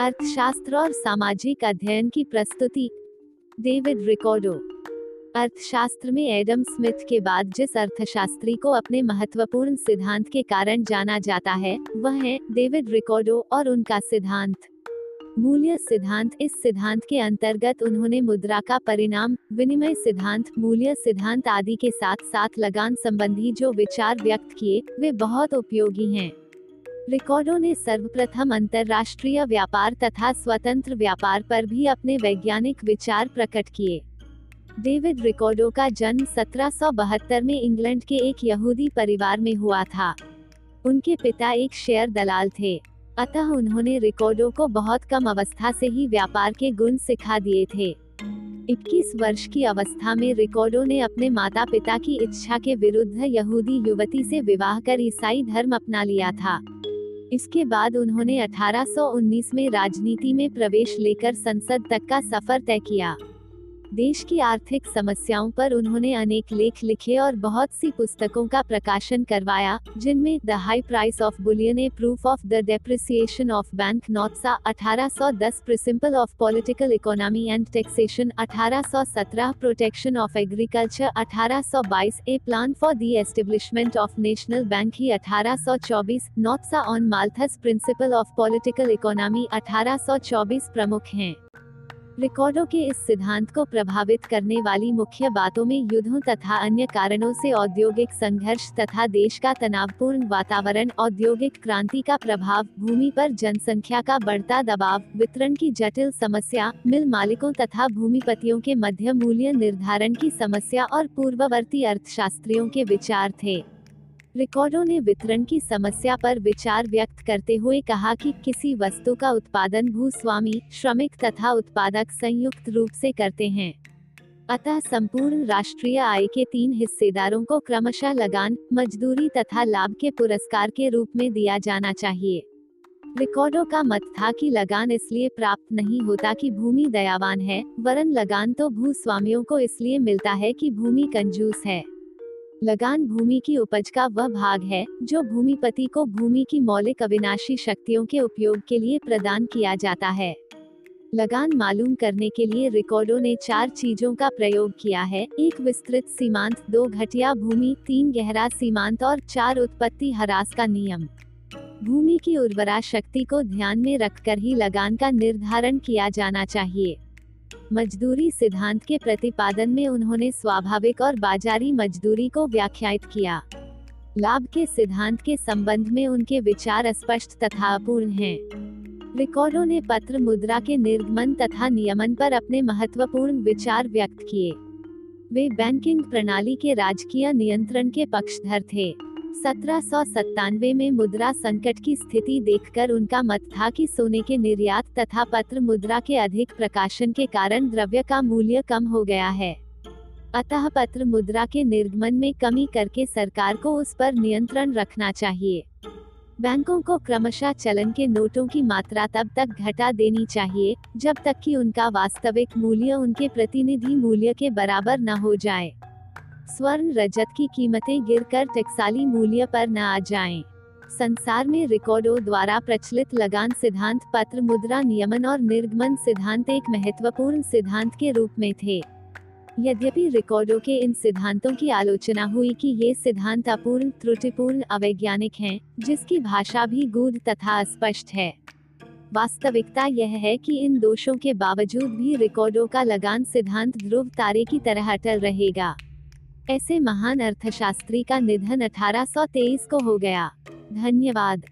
अर्थशास्त्र और सामाजिक अध्ययन की प्रस्तुति, डेविड रिकॉर्डो। अर्थशास्त्र में एडम स्मिथ के बाद जिस अर्थशास्त्री को अपने महत्वपूर्ण सिद्धांत के कारण जाना जाता है, वह है डेविड रिकॉर्डो और उनका सिद्धांत। मूल्य सिद्धांत, इस सिद्धांत के अंतर्गत उन्होंने मुद्रा का परिणाम, विनिमय सिद्धांत, मूल्य सिद्धांत आदि के साथ साथ लगान संबंधी जो विचार व्यक्त किए, वे बहुत उपयोगी हैं। रिकॉर्डो ने सर्वप्रथम अंतर्राष्ट्रीय व्यापार तथा स्वतंत्र व्यापार पर भी अपने वैज्ञानिक विचार प्रकट किए। डेविड रिकॉर्डो का जन्म 1772 में इंग्लैंड के एक यहूदी परिवार में हुआ था। उनके पिता एक शेयर दलाल थे। अतः उन्होंने रिकॉर्डो को बहुत कम अवस्था से ही व्यापार के गुण सिखा दिए थे। 21 वर्ष की अवस्था में रिकॉर्डो ने अपने माता पिता की इच्छा के विरुद्ध यहूदी युवती से विवाह कर ईसाई धर्म अपना लिया था। इसके बाद उन्होंने 1819 में राजनीति में प्रवेश लेकर संसद तक का सफ़र तय किया। देश की आर्थिक समस्याओं पर उन्होंने अनेक लेख लिखे और बहुत सी पुस्तकों का प्रकाशन करवाया, जिनमें the high price of bullion a proof of the depreciation of bank notes 1810 principle of political economy and taxation 1817 protection of agriculture 1822 a plan for the establishment of national bank he 1824 notes on Malthus principle of political economy 1824 प्रमुख हैं। Ricardo के इस सिद्धांत को प्रभावित करने वाली मुख्य बातों में युद्धों तथा अन्य कारणों से औद्योगिक संघर्ष तथा देश का तनावपूर्ण वातावरण, औद्योगिक क्रांति का प्रभाव, भूमि पर जनसंख्या का बढ़ता दबाव, वितरण की जटिल समस्या, मिल मालिकों तथा भूमिपतियों के मध्य मूल्य निर्धारण की समस्या और पूर्ववर्ती अर्थशास्त्रियों के विचार थे। रिकॉर्डो ने वितरण की समस्या पर विचार व्यक्त करते हुए कहा कि किसी वस्तु का उत्पादन भूस्वामी, श्रमिक तथा उत्पादक संयुक्त रूप से करते हैं। अतः संपूर्ण राष्ट्रीय आय के तीन हिस्सेदारों को क्रमशः लगान, मजदूरी तथा लाभ के पुरस्कार के रूप में दिया जाना चाहिए। रिकॉर्डो का मत था कि लगान इसलिए प्राप्त नहीं होता कि भूमि दयावान है, वरन लगान तो भूस्वामियों को इसलिए मिलता है कि भूमि कंजूस है। लगान भूमि की उपज का वह भाग है, जो भूमिपति को भूमि की मौलिक अविनाशी शक्तियों के उपयोग के लिए प्रदान किया जाता है। लगान मालूम करने के लिए रिकॉर्डो ने चार चीज़ों का प्रयोग किया है, एक विस्तृत सीमांत, दो घटिया भूमि, तीन गहरा सीमांत और चार उत्पत्ति हरास का नियम। भूमि की उर्वरा शक्ति को ध्यान में रखकर ही लगान का निर्धारण किया जाना चाहिए। मजदूरी सिद्धांत के प्रतिपादन में उन्होंने स्वाभाविक और बाजारी मजदूरी को व्याख्यात किया। लाभ के सिद्धांत के संबंध में उनके विचार स्पष्ट तथा अपूर्ण हैं। रिकॉर्डो ने पत्र मुद्रा के निर्गमन तथा नियमन पर अपने महत्वपूर्ण विचार व्यक्त किए। वे बैंकिंग प्रणाली के राजकीय नियंत्रण के पक्षधर थे। सत्रह सौ सतानवे में मुद्रा संकट की स्थिति देखकर उनका मत था कि सोने के निर्यात तथा पत्र मुद्रा के अधिक प्रकाशन के कारण द्रव्य का मूल्य कम हो गया है। अतः पत्र मुद्रा के निर्गमन में कमी करके सरकार को उस पर नियंत्रण रखना चाहिए। बैंकों को क्रमशः चलन के नोटों की मात्रा तब तक घटा देनी चाहिए, जब तक कि उनका वास्तविक मूल्य उनके प्रतिनिधि मूल्य के बराबर न हो जाए। स्वर्ण रजत की कीमतें गिरकर टकसाली मूल्य पर न आ जाएँ। संसार में रिकॉर्डो द्वारा प्रचलित लगान सिद्धांत पत्र मुद्रा नियमन और निर्गमन सिद्धांत एक महत्वपूर्ण सिद्धांत के रूप में थे। यद्यपि रिकॉर्डो के इन सिद्धांतों की आलोचना हुई कि ये सिद्धांत अपूर्ण त्रुटिपूर्ण अवैज्ञानिक हैं, जिसकी भाषा भी गूढ़ तथा अस्पष्ट है। वास्तविकता यह है कि इन दोषों के बावजूद भी रिकॉर्डो का लगान सिद्धांत ध्रुव तारे की तरह अटल रहेगा। ऐसे महान अर्थशास्त्री का निधन 1823 को हो गया। धन्यवाद।